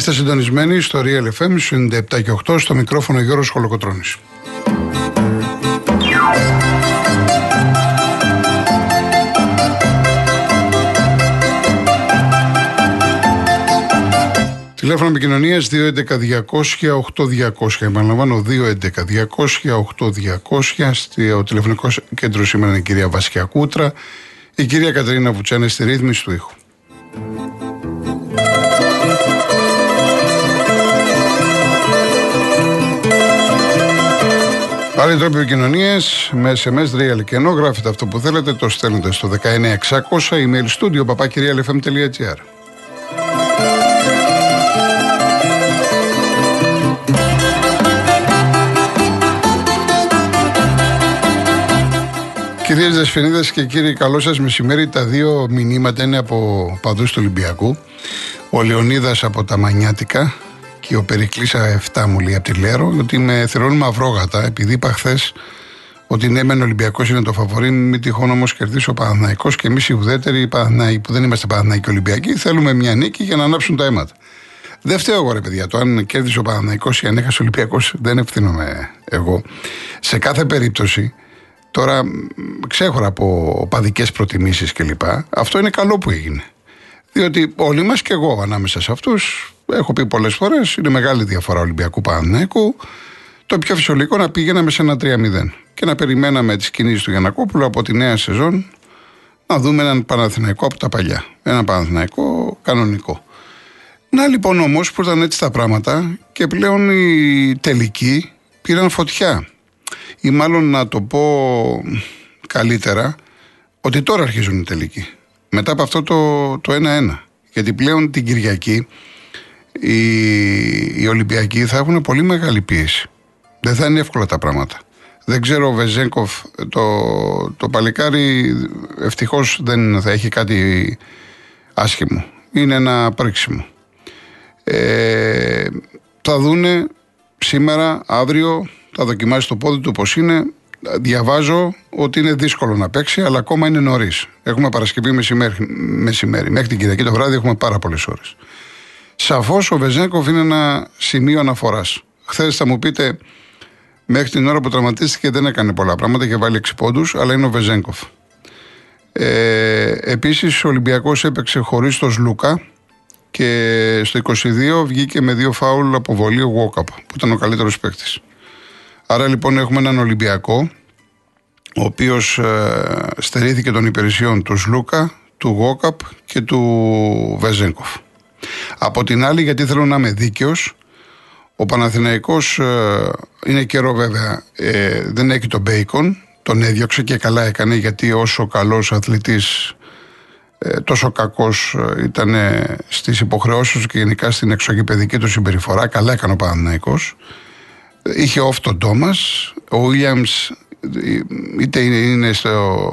Είστε συντονισμένοι στο Real FM 97 και 8 στο μικρόφωνο Γιώργος Χολοκοτρώνης. Τηλέφωνο επικοινωνίας 211-200-8200. Επαναλαμβάνω 211-200-8200. Στο τηλεφωνικός κέντρος σήμερα είναι η κυρία Βασιά Κούτρα. Η κυρία Κατερίνα Βουτσάνε στη ρύθμιση του ήχου. Άλλοι τρόποι επικοινωνία με SMS real και ενώ γράφετε αυτό που θέλετε, το στέλνετε στο 19600 email studio papakirialfm.gr. Κυρίες Δεσφινίδες και κύριοι, καλό σας μεσημέρι. Τα δύο μηνύματα είναι από παδού του Ολυμπιακού. Ο Λεωνίδας από τα Μανιάτικα και ο Περικλήσα 7 μου λέει από τη Λέρο, ότι με θεωρούν μαυρόγατα, επειδή είπα χθες ότι ναι, μεν Ολυμπιακός είναι το φαβορή, μην τυχόν όμως κερδίσει ο Παναθναϊκό και εμείς οι ουδέτεροι που δεν είμαστε Παναθναϊκοί Ολυμπιακοί, θέλουμε μια νίκη για να ανάψουν τα αίματα. Δεν φταίω εγώ, ρε παιδιά. Το αν κέρδισε ο Παναθναϊκό ή αν έχασε ο Ολυμπιακός, δεν ευθύνομαι εγώ. Σε κάθε περίπτωση, τώρα ξέχωρα από οπαδικές προτιμήσεις κλπ. Αυτό είναι καλό που έγινε. Διότι όλοι μας και εγώ ανάμεσα σε αυτούς έχω πει πολλές φορές, είναι μεγάλη διαφορά Ολυμπιακού Παναθηναϊκού. Το πιο φυσιολογικό να πήγαιναμε σε ένα 3-0 και να περιμέναμε τις κινήσεις του Γιανακόπουλου από τη νέα σεζόν να δούμε έναν Παναθηναϊκό από τα παλιά. Έναν Παναθηναϊκό κανονικό. Να λοιπόν όμως που ήταν έτσι τα πράγματα και πλέον οι τελικοί πήραν φωτιά. Ή μάλλον να το πω καλύτερα, ότι τώρα αρχίζουν οι τελικοί. Μετά από αυτό το, το 1-1. Γιατί πλέον την Κυριακή οι, οι Ολυμπιακοί θα έχουν πολύ μεγάλη πίεση. Δεν θα είναι εύκολα τα πράγματα. Δεν ξέρω ο Βεζέγκοφ, το, το παλικάρι ευτυχώς δεν θα έχει κάτι άσχημο. Είναι ένα πρίξιμο. Ε, θα δούνε σήμερα, αύριο, θα δοκιμάσει το πόδι του πώς είναι. Διαβάζω ότι είναι δύσκολο να παίξει, αλλά ακόμα είναι νωρίς. Έχουμε Παρασκευή μεσημέρι, μεσημέρι. Μέχρι την Κυριακή το βράδυ έχουμε πάρα πολλές ώρες. Σαφώς ο Βεζέγκοφ είναι ένα σημείο αναφοράς. Χθες θα μου πείτε, μέχρι την ώρα που τραυματίστηκε δεν έκανε πολλά πράγματα και βάλει 6 πόντους, αλλά είναι ο Βεζέγκοφ. Ε, Επίσης, ο Ολυμπιακός έπαιξε χωρίς τον Σλούκα και στο 22 βγήκε με δύο φάουλ από βολή ο Γουόκαπ, που ήταν ο καλύτερος παίκτης. Άρα λοιπόν έχουμε έναν Ολυμπιακό, ο οποίος ε, στερήθηκε των υπηρεσιών του Σλούκα, του Γουόκαπ και του Βεζέγκοφ. Από την άλλη, γιατί θέλω να είμαι δίκαιος, ο Παναθηναϊκός ε, είναι καιρό βέβαια, ε, δεν έχει τον Μπέικον, τον έδιωξε και καλά έκανε γιατί όσο καλός αθλητής ε, τόσο κακός ε, ήταν στις υποχρεώσεις και γενικά στην εξωγηπαιδική του συμπεριφορά, καλά έκανε ο Παναθηναϊκός. Είχε off τον Τόμας, ο Williams είτε είναι στο,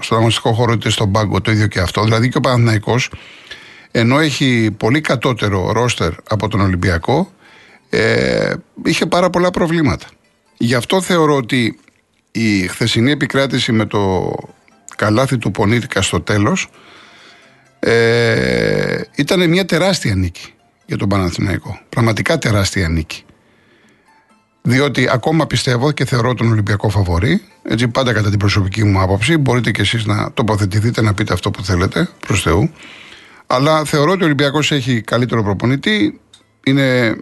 στο αγωνιστικό χώρο είτε στον πάγκο το ίδιο και αυτό. Δηλαδή και ο Παναθηναϊκός ενώ έχει πολύ κατώτερο ρόστερ από τον Ολυμπιακό, ε, είχε πάρα πολλά προβλήματα. Γι' αυτό θεωρώ ότι η χθεσινή επικράτηση με το καλάθι του Πονίτικα στο τέλος ε, ήταν μια τεράστια νίκη για τον Παναθηναϊκό. Πραγματικά τεράστια νίκη. Διότι ακόμα πιστεύω και θεωρώ τον Ολυμπιακό φαβορή, έτσι πάντα κατά την προσωπική μου άποψη, μπορείτε και εσείς να τοποθετηθείτε να πείτε αυτό που θέλετε, προς Θεού. Αλλά θεωρώ ότι ο Ολυμπιακός έχει καλύτερο προπονητή, είναι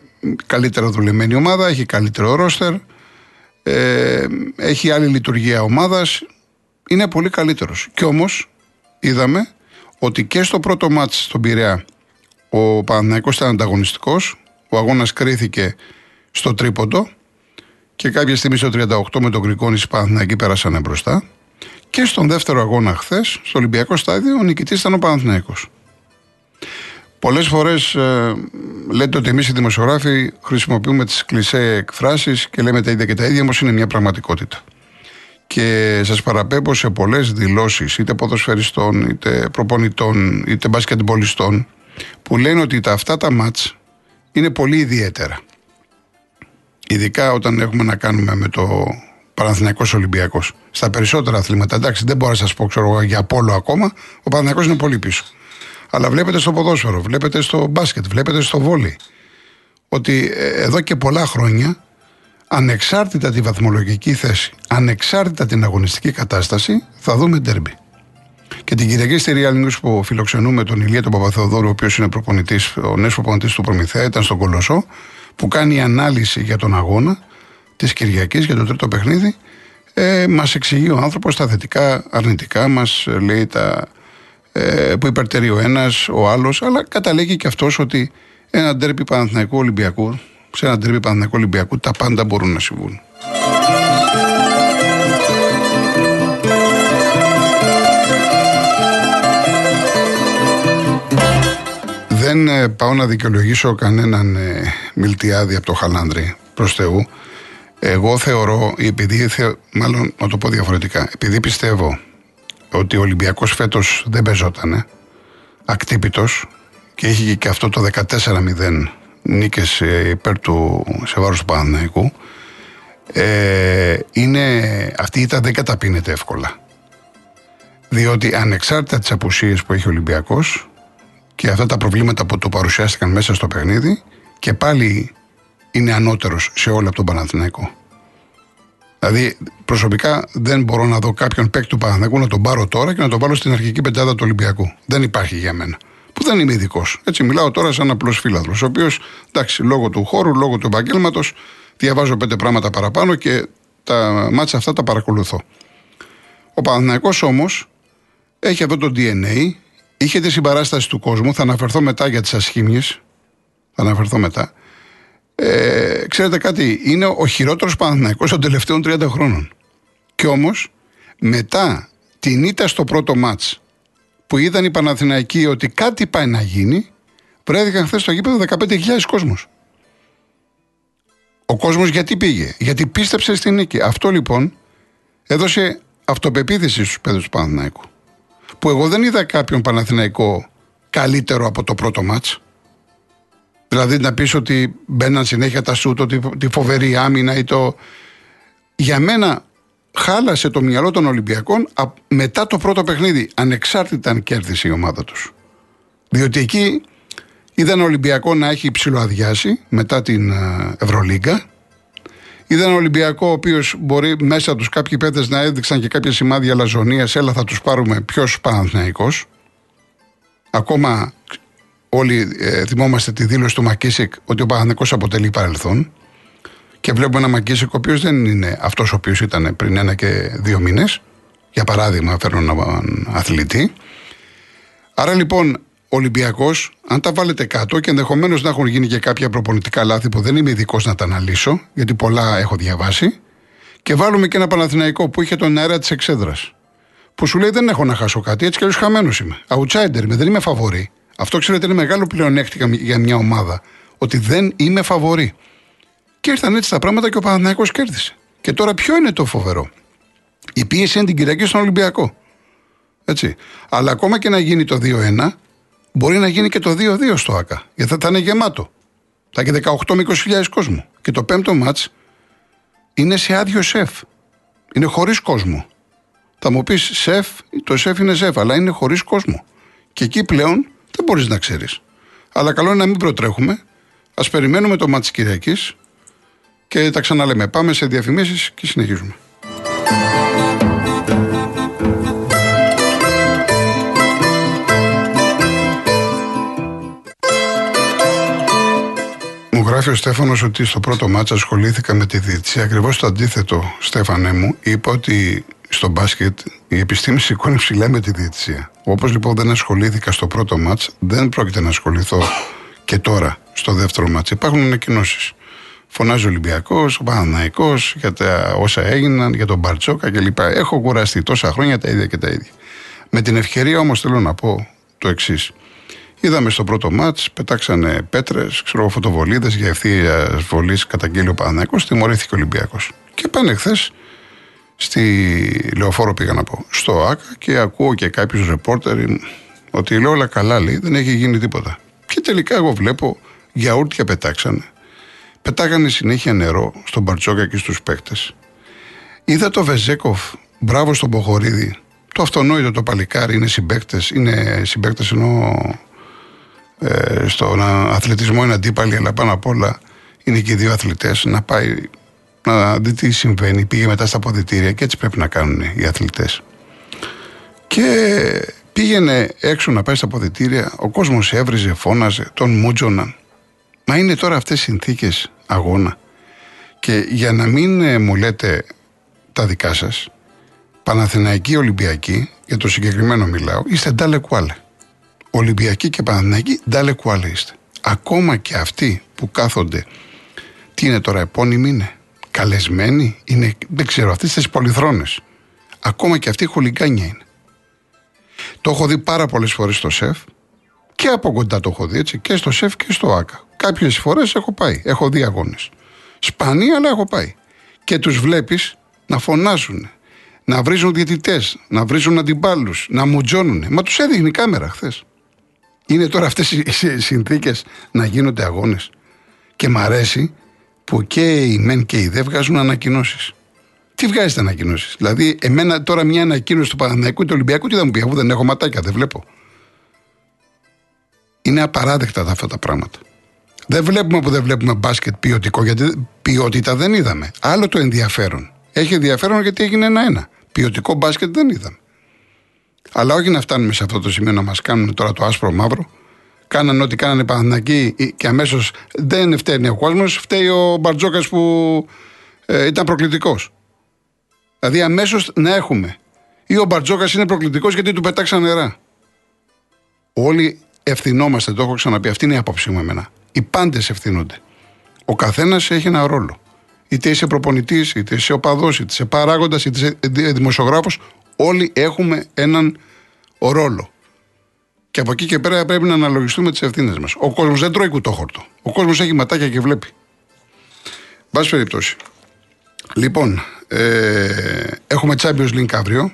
καλύτερα δουλεμένη ομάδα, έχει καλύτερο ρόστερ, ε, έχει άλλη λειτουργία ομάδας. Είναι πολύ καλύτερος. Κι όμως είδαμε ότι και στο πρώτο μάτς στον Πειραιά ο Παναθηναϊκός ήταν ανταγωνιστικός. Ο αγώνας κρίθηκε στο τρίποντο και κάποια στιγμή στο 38 με τον Γκρικόνη οι Παναθηναϊκοί πέρασαν μπροστά. Και στον δεύτερο αγώνα χθες, στο Ολυμπιακό στάδιο, ο νικητής ήταν ο Παναθηναϊκός. Πολλές φορές ε, λέτε ότι εμείς οι δημοσιογράφοι χρησιμοποιούμε τις κλεισέ εκφράσεις και λέμε τα ίδια και τα ίδια, όμως είναι μια πραγματικότητα. Και σας παραπέμπω σε πολλές δηλώσεις είτε ποδοσφαιριστών, είτε προπονητών, είτε μπασκετμπολιστών, που λένε ότι τα αυτά τα μάτς είναι πολύ ιδιαίτερα. Ειδικά όταν έχουμε να κάνουμε με το Παναθυνιακό Ολυμπιακός. Στα περισσότερα αθλήματα, εντάξει, δεν μπορώ να σας πω ξέρω, για πόλο ακόμα, ο Παναθυνιακό είναι πολύ πίσω. Αλλά βλέπετε στο ποδόσφαιρο, βλέπετε στο μπάσκετ, βλέπετε στο βόλι. ότι ε, εδώ και πολλά χρόνια ανεξάρτητα τη βαθμολογική θέση, ανεξάρτητα την αγωνιστική κατάσταση, θα δούμε ντέρμπι. Και την Κυριακή στη Real News που φιλοξενούμε τον Ηλία τον Παπαθεοδόρου, ο οποίος είναι προπονητής, ο νέος προπονητής του Προμηθέα, ήταν στον Κολοσσό, που κάνει ανάλυση για τον αγώνα της Κυριακής για το τρίτο παιχνίδι. Ε, μας εξηγεί ο άνθρωπος τα θετικά, αρνητικά, μας λέει τα ε, που υπερτερεί ο ένας, ο άλλος, αλλά καταλήγει και αυτός ότι ένα ντέρμπι Παναθηναϊκού Ολυμπιακού, σε ένα ντέρμπι Παναθηναϊκού Ολυμπιακού, τα πάντα μπορούν να συμβούν. Δεν ε, πάω να δικαιολογήσω κανέναν ε, μιλτιάδη από το Χαλάνδρη προς Θεού. Εγώ θεωρώ, επειδή, μάλλον να το πω διαφορετικά, επειδή πιστεύω ότι ο Ολυμπιακός φέτος δεν παίζονταν ακτύπητος και είχε και αυτό το 14-0 νίκες ε, υπέρ του σε βάρος του Παναναϊκού. Ε, είναι, αυτή η ήττα δεν καταπίνεται εύκολα. Διότι ανεξάρτητα τις απουσίες που έχει ο Ολυμπιακός και αυτά τα προβλήματα που του παρουσιάστηκαν μέσα στο παιχνίδι και πάλι είναι ανώτερος σε όλα από τον Παναθηναϊκό. Δηλαδή, προσωπικά δεν μπορώ να δω κάποιον παίκτη του Παναθηναϊκού να τον πάρω τώρα και να τον βάλω στην αρχική πεντάδα του Ολυμπιακού. Δεν υπάρχει για μένα. Που δεν είμαι ειδικός. Έτσι, μιλάω τώρα σαν απλός φίλαθλος, ο οποίος, εντάξει, λόγω του χώρου, λόγω του επαγγέλματος, διαβάζω πέντε πράγματα παραπάνω και τα μάτσα αυτά τα παρακολουθώ. Ο Παναθηναϊκός όμως έχει αυτό το DNA, είχε τη συμπαράσταση του κόσμου, θα αναφερθώ μετά για τις ασχήμιες. Θα αναφερθώ μετά. Ε, ξέρετε κάτι, είναι ο χειρότερος Παναθηναϊκός των τελευταίων 30 χρόνων. Και όμως, μετά την ήττα στο πρώτο μάτς που είδαν οι Παναθηναϊκοί ότι κάτι πάει να γίνει, βρέθηκαν χθες στο γήπεδο 15.000 κόσμος. Ο κόσμος γιατί πήγε, γιατί πίστεψε στην νίκη. Αυτό λοιπόν έδωσε αυτοπεποίθηση στους παιδού του Παναθηναϊκού. Που εγώ δεν είδα κάποιον Παναθηναϊκό καλύτερο από το πρώτο μάτς. Δηλαδή να πεις ότι μπαίναν συνέχεια τα σούτ, ότι τη φοβερή άμυνα ή το... Για μένα χάλασε το μυαλό των Ολυμπιακών μετά το πρώτο παιχνίδι, ανεξάρτητα αν κέρδισε η ομάδα τους. Διότι εκεί είδαν Ολυμπιακό να έχει ψηλοαδιάσει μετά την Ευρωλίγκα. Είδαν Ολυμπιακό ο οποίος μπορεί μέσα τους κάποιοι παίδε να έδειξαν και κάποια σημάδια λαζονίας. Έλα, θα τους πάρουμε ποιο Παναθναϊκό. Ακόμα όλοι ε, θυμόμαστε τη δήλωση του Μακίσικ ότι ο Παναθυνικό αποτελεί παρελθόν. Και βλέπουμε ένα Μακίσικ ο οποίος δεν είναι αυτός ο οποίος ήταν πριν ένα και δύο μήνες. Για παράδειγμα, φέρνω έναν αθλητή. Άρα λοιπόν, ο Ολυμπιακός, αν τα βάλετε κάτω και ενδεχομένως να έχουν γίνει και κάποια προπονητικά λάθη που δεν είμαι ειδικός να τα αναλύσω, γιατί πολλά έχω διαβάσει, και βάλουμε και ένα Παναθηναϊκό που είχε τον αέρα της εξέδρας. Που σου λέει δεν έχω να χάσω κάτι, έτσι κι αλλιώς χαμένος είμαι. Outsider είμαι, δεν είμαι φαβορή. Αυτό ξέρετε είναι μεγάλο πλεονέκτημα για μια ομάδα. Ότι δεν είμαι φαβορή. Και ήρθαν έτσι τα πράγματα και ο Παναθυναϊκό κέρδισε. Και τώρα ποιο είναι το φοβερό; Η πίεση είναι την Κυριακή στον Ολυμπιακό. Έτσι. Αλλά ακόμα και να γίνει το 2-1, μπορεί να γίνει και το 2-2 στο ΑΚΑ. Γιατί θα είναι γεμάτο. Θα έχει 18 με 20.000 κόσμο. Και το πέμπτο μάτς είναι σε άδειο σεφ. Είναι χωρίς κόσμο. Θα μου πεις σεφ, το σεφ είναι σεφ, αλλά είναι χωρίς κόσμο. Και εκεί πλέον δεν μπορείς να ξέρεις. Αλλά καλό είναι να μην προτρέχουμε. Α περιμένουμε το μάτι της Κυριακής και τα ξαναλέμε. Πάμε σε διαφημίσεις και συνεχίζουμε. Μου γράφει ο Στέφανος ότι στο πρώτο μάτσα ασχολήθηκα με τη διετησία. Ακριβώς το αντίθετο, Στέφανέ μου. Είπα ότι στο μπάσκετ η επιστήμη σηκώνει ψηλά με τη διαιτησία. Όπως λοιπόν δεν ασχολήθηκα στο πρώτο μάτς, δεν πρόκειται να ασχοληθώ και τώρα στο δεύτερο μάτς. Υπάρχουν ανακοινώσεις. Φωνάζει ο Ολυμπιακός, ο Παναναϊκό για τα όσα έγιναν, για τον Μπαρτσόκα κλπ. Έχω κουραστεί τόσα χρόνια τα ίδια και τα ίδια. Με την ευκαιρία όμως θέλω να πω το εξής. Είδαμε στο πρώτο μάτς, πετάξανε πέτρες, ξέρω φωτοβολίδες για ευθεία βολής καταγγείλει ο Παναναϊκό, τιμωρήθηκε ο Ολυμπιακός. Και πάνε χθες Στη λεωφόρο πήγα να πω. Στο ΑΚΑ και ακούω και κάποιους ρεπόρτερ ότι λέω όλα καλά λέει, δεν έχει γίνει τίποτα. Και τελικά εγώ βλέπω γιαούρτια πετάξανε. Πετάγανε συνέχεια νερό στον Μπαρτσόκα και στους παίκτες. Είδα το Βεζέκοφ, μπράβο στον Ποχορίδη. Το αυτονόητο το παλικάρι είναι συμπαίκτες, είναι συμπαίκτες ενώ Ε, στον αθλητισμό είναι αντίπαλοι, αλλά πάνω απ' όλα είναι και οι δύο αθλητές. Να πάει να δει τι συμβαίνει. Πήγε μετά στα αποδητήρια και έτσι πρέπει να κάνουν οι αθλητές. Και πήγαινε έξω να πάει στα αποδητήρια, ο κόσμος έβριζε, φώναζε, τον μούτζωναν. Μα είναι τώρα αυτές οι συνθήκες αγώνα. Και για να μην ε, μου λέτε τα δικά σας, Παναθηναϊκή Ολυμπιακή, για το συγκεκριμένο μιλάω, είστε ντάλε κουάλε. Ολυμπιακή και Παναθηναϊκή ντάλε κουάλε είστε. Ακόμα και αυτοί που κάθονται, τι είναι τώρα, επώνυμοι είναι, καλεσμένοι, είναι, δεν ξέρω, αυτέ τι πολυθρόνες. Ακόμα και αυτοί χολικάνια είναι. Το έχω δει πάρα πολλές φορές στο σεφ και από κοντά το έχω δει έτσι, και στο σεφ και στο άκα. Κάποιες φορές έχω πάει, έχω δει αγώνες. Σπανία, αλλά έχω πάει. Και τους βλέπεις να φωνάζουν, να βρίζουν διαιτητές, να βρίζουν αντιπάλους, να μουτζώνουν. Μα τους έδειχνε η κάμερα χθες. Είναι τώρα αυτές οι συνθήκες να γίνονται αγώνες. Και μ' αρέσει που και οι μεν και οι δε βγάζουν ανακοινώσεις. Τι βγάζετε ανακοινώσεις; Δηλαδή, εμένα τώρα μια ανακοίνωση του Παναθηναϊκού ή του Ολυμπιακού, τι θα μου πει, αφού δεν έχω ματάκια, δεν βλέπω. Είναι απαράδεκτα αυτά τα πράγματα. Δεν βλέπουμε που δεν βλέπουμε μπάσκετ ποιοτικό, γιατί ποιότητα δεν είδαμε. Άλλο το ενδιαφέρον. Έχει ενδιαφέρον γιατί έγινε ένα-ένα. Ποιοτικό μπάσκετ δεν είδαμε. Αλλά όχι να φτάνουμε σε αυτό το σημείο να μας κάνουν τώρα το άσπρο μαύρο. Κάνανε ό,τι κάνανε Παναθηναϊκοί και αμέσως δεν φταίνει ο κόσμος, φταίει ο Μπαρτζόκας που ε, ήταν προκλητικός. Δηλαδή αμέσως να έχουμε. Ή ο Μπαρτζόκας είναι προκλητικός γιατί του πετάξαν νερά. Όλοι ευθυνόμαστε, το έχω ξαναπεί. Αυτή είναι η άποψή μου εμένα. Οι πάντες ευθύνονται. Ο καθένας έχει ένα ρόλο. Είτε είσαι προπονητής, είτε είσαι οπαδός, είτε είσαι παράγοντας, είτε είσαι δημοσιογράφος. Όλοι έχουμε έναν ρόλο. Και από εκεί και πέρα πρέπει να αναλογιστούμε τις ευθύνες μας. Ο κόσμος δεν τρώει κουτόχορτο. Ο κόσμος έχει ματάκια και βλέπει. Μπα περιπτώσει. Λοιπόν, ε, έχουμε Champions League αύριο.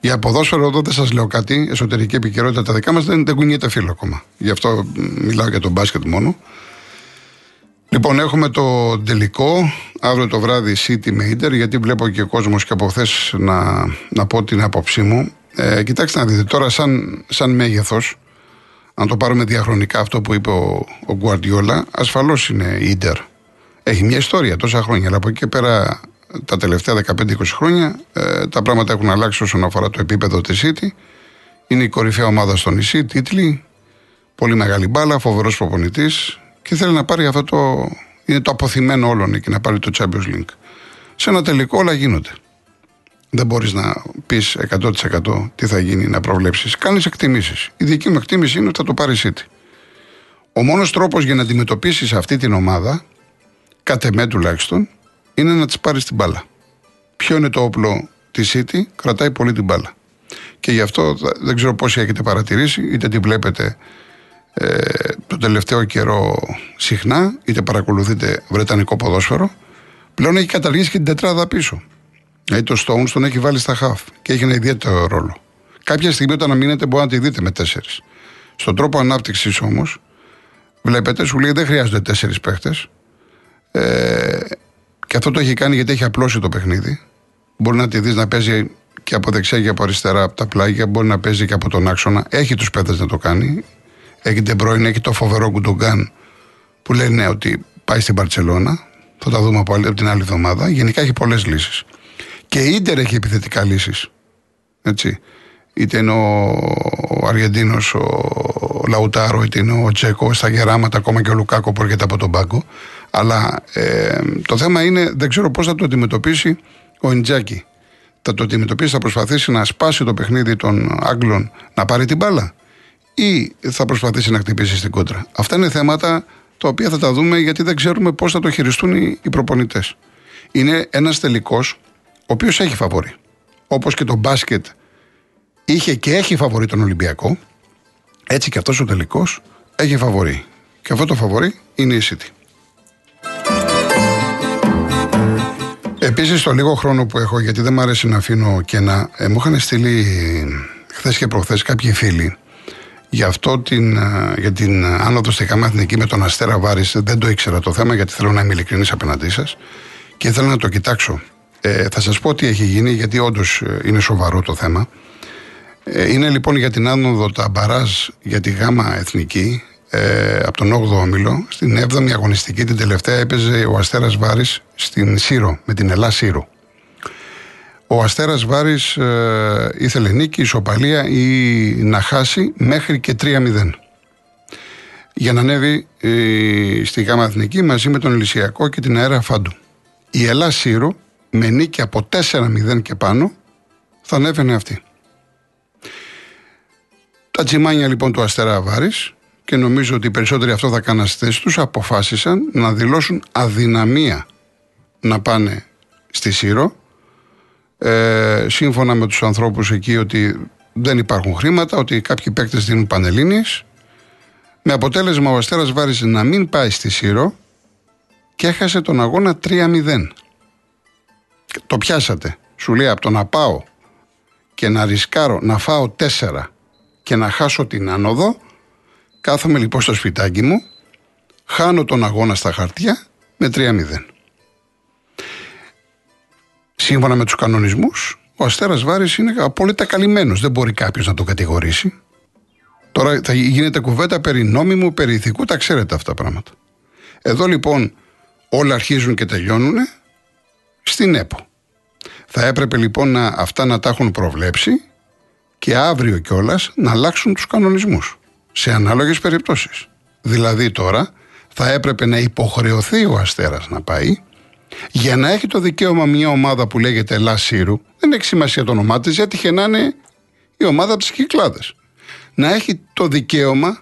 Για ποδόσφαιρο εδώ δεν σας λέω κάτι. Εσωτερική επικαιρότητα τα δικά μας δεν, δεν κουνιέται φίλο ακόμα. Γι' αυτό μιλάω για τον μπάσκετ μόνο. Λοιπόν, έχουμε το τελικό αύριο το βράδυ City με Inter, γιατί βλέπω και ο κόσμος και από χθες να, να πω την άποψή μου. Ε, κοιτάξτε να δείτε, τώρα σαν, σαν μέγεθος, αν το πάρουμε διαχρονικά αυτό που είπε ο, ο Guardiola, ασφαλώς είναι Inter. Έχει μια ιστορία τόσα χρόνια, αλλά από εκεί και πέρα τα τελευταία 15-20 χρόνια ε, τα πράγματα έχουν αλλάξει όσον αφορά το επίπεδο της City. Είναι η κορυφαία ομάδα στο νησί, τίτλοι, πολύ μεγάλη μπάλα, φοβερός προπονητής και θέλει να πάρει αυτό το. Είναι το αποθυμένο όλων και να πάρει το Champions League. Σε ένα τελικό όλα γίνονται. Δεν μπορείς να πεις 100% τι θα γίνει, να προβλέψεις. Κάνεις εκτιμήσεις. Η δική μου εκτίμηση είναι ότι θα το πάρει City. Ο μόνος τρόπος για να αντιμετωπίσεις αυτή την ομάδα, κατ' εμέ τουλάχιστον, είναι να της πάρεις την μπάλα. Ποιο είναι το όπλο της City, κρατάει πολύ την μπάλα. Και γι' αυτό δεν ξέρω πόσοι έχετε παρατηρήσει, είτε την βλέπετε ε, το τελευταίο καιρό συχνά, είτε παρακολουθείτε βρετανικό ποδόσφαιρο, πλέον έχει καταργήσει και την τετράδα πίσω. Δηλαδή το Stones τον έχει βάλει στα χαφ και έχει ένα ιδιαίτερο ρόλο. Κάποια στιγμή όταν μείνετε μπορεί να τη δείτε με τέσσερις. Στον τρόπο ανάπτυξης όμως, βλέπετε, σου λέει δεν χρειάζονται τέσσερις παίχτες. Ε, και αυτό το έχει κάνει γιατί έχει απλώσει το παιχνίδι. Μπορεί να τη δεις να παίζει και από δεξιά και από αριστερά από τα πλάγια, μπορεί να παίζει και από τον άξονα. Έχει τους παίδε να το κάνει. Έχει την έχει το φοβερό Κουντογκάν που λένε ότι πάει στην Παρσελώνα. Θα τα δούμε από την άλλη εβδομάδα. Γενικά έχει πολλές λύσεις. Και η Ιντερ έχει επιθετικά λύσεις. Έτσι. Είτε είναι ο Αργεντίνος, ο Λαουτάρο, είτε είναι ο Τσέκο, στα γεράματα, ακόμα και ο Λουκάκο που έρχεται από τον πάγκο. Αλλά ε, το θέμα είναι, δεν ξέρω πώς θα το αντιμετωπίσει ο Ιντζάκη. Θα το αντιμετωπίσει, θα προσπαθήσει να σπάσει το παιχνίδι των Άγγλων να πάρει την μπάλα ή θα προσπαθήσει να χτυπήσει στην κόντρα. Αυτά είναι θέματα τα οποία θα τα δούμε γιατί δεν ξέρουμε πώς θα το χειριστούν οι, οι προπονητές. Είναι ένας τελικός ο οποίος έχει φαβορή. Όπως και το μπάσκετ είχε και έχει φαβορή τον Ολυμπιακό, έτσι και αυτός ο τελικός έχει φαβορή. Και αυτό το φαβορή είναι η City. Επίσης, το λίγο χρόνο που έχω, γιατί δεν μου αρέσει να αφήνω κενά, ε, μου είχαν στείλει χθες και προχθές κάποιοι φίλοι για αυτό την, ε, για την άνοδο στη Γάμα Εθνική με τον Αστέρα Βάρης. Δεν το ήξερα το θέμα, γιατί θέλω να είμαι ειλικρινής απέναντί σας και ήθελα να το κοιτάξω. Ε, θα σας πω τι έχει γίνει, γιατί όντως ε, είναι σοβαρό το θέμα. Ε, είναι λοιπόν για την άνοδο τα μπαράζ για τη Γάμα Εθνική ε, από τον 8ο όμιλο. Στην 7η αγωνιστική, την τελευταία, έπαιζε ο Αστέρας Βάρης στην Σύρο, με την Ελλά Σύρο. Ο Αστέρας Βάρης ε, ήθελε νίκη, ισοπαλία ή να χάσει μέχρι και 3-0 για να ανέβει ε, στη ΓΑΜΑ Εθνική μαζί με τον Ελυσιακό και την Αέρα Φάντου. Η Ελλά Σύρο με νίκη από 4-0 και πάνω θα ανέβαινε αυτή. Τα τσιμάνια λοιπόν του Αστέρα Βάρης και νομίζω ότι οι περισσότεροι αυτό θα κάνουν στις θέσεις τους, αποφάσισαν να δηλώσουν αδυναμία να πάνε στη Σύρο. Ε, σύμφωνα με τους ανθρώπους εκεί ότι δεν υπάρχουν χρήματα, ότι κάποιοι παίκτες δίνουν πανελλήνιες με αποτέλεσμα ο Αστέρας Βάρης να μην πάει στη Σύρο και έχασε τον αγώνα 3-0. Το πιάσατε. Σου λέει από το να πάω και να ρισκάρω να φάω 4 και να χάσω την άνοδο, κάθομαι λοιπόν στο σπιτάκι μου, χάνω τον αγώνα στα χαρτιά με 3-0. Σύμφωνα με τους κανονισμούς, ο Αστέρας Βάρης είναι απόλυτα καλυμμένος. Δεν μπορεί κάποιος να το κατηγορήσει. Τώρα θα γίνεται κουβέντα περί νόμιμου, περί ηθικού, τα ξέρετε αυτά τα πράγματα. Εδώ λοιπόν όλα αρχίζουν και τελειώνουν στην ΕΠΟ. Θα έπρεπε λοιπόν να, αυτά να τα έχουν προβλέψει και αύριο κιόλας να αλλάξουν τους κανονισμούς σε ανάλογες περιπτώσεις. Δηλαδή τώρα θα έπρεπε να υποχρεωθεί ο Αστέρας να πάει για να έχει το δικαίωμα μια ομάδα που λέγεται Λα Σύρου, δεν έχει σημασία το όνομά της, έτυχε να είναι η ομάδα από τι Κυκλάδε να έχει το δικαίωμα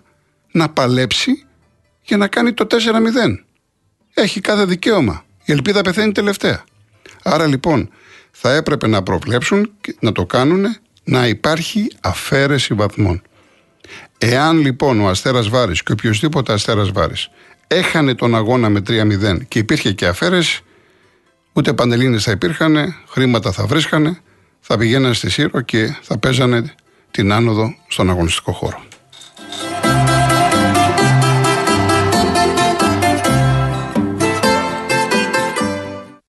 να παλέψει για να κάνει το 4-0. Έχει κάθε δικαίωμα. Η ελπίδα πεθαίνει τελευταία. Άρα λοιπόν θα έπρεπε να προβλέψουν και να το κάνουν να υπάρχει αφαίρεση βαθμών. Εάν λοιπόν ο Αστέρας Βάρης και οποιοδήποτε Αστέρας Βάρης έχανε τον αγώνα με 3-0 και υπήρχε και αφαίρεση, ούτε παντελίνες θα υπήρχαν, χρήματα θα βρίσκανε, θα πηγαίνανε στη Σύρο και θα παίζανε την άνοδο στον αγωνιστικό χώρο.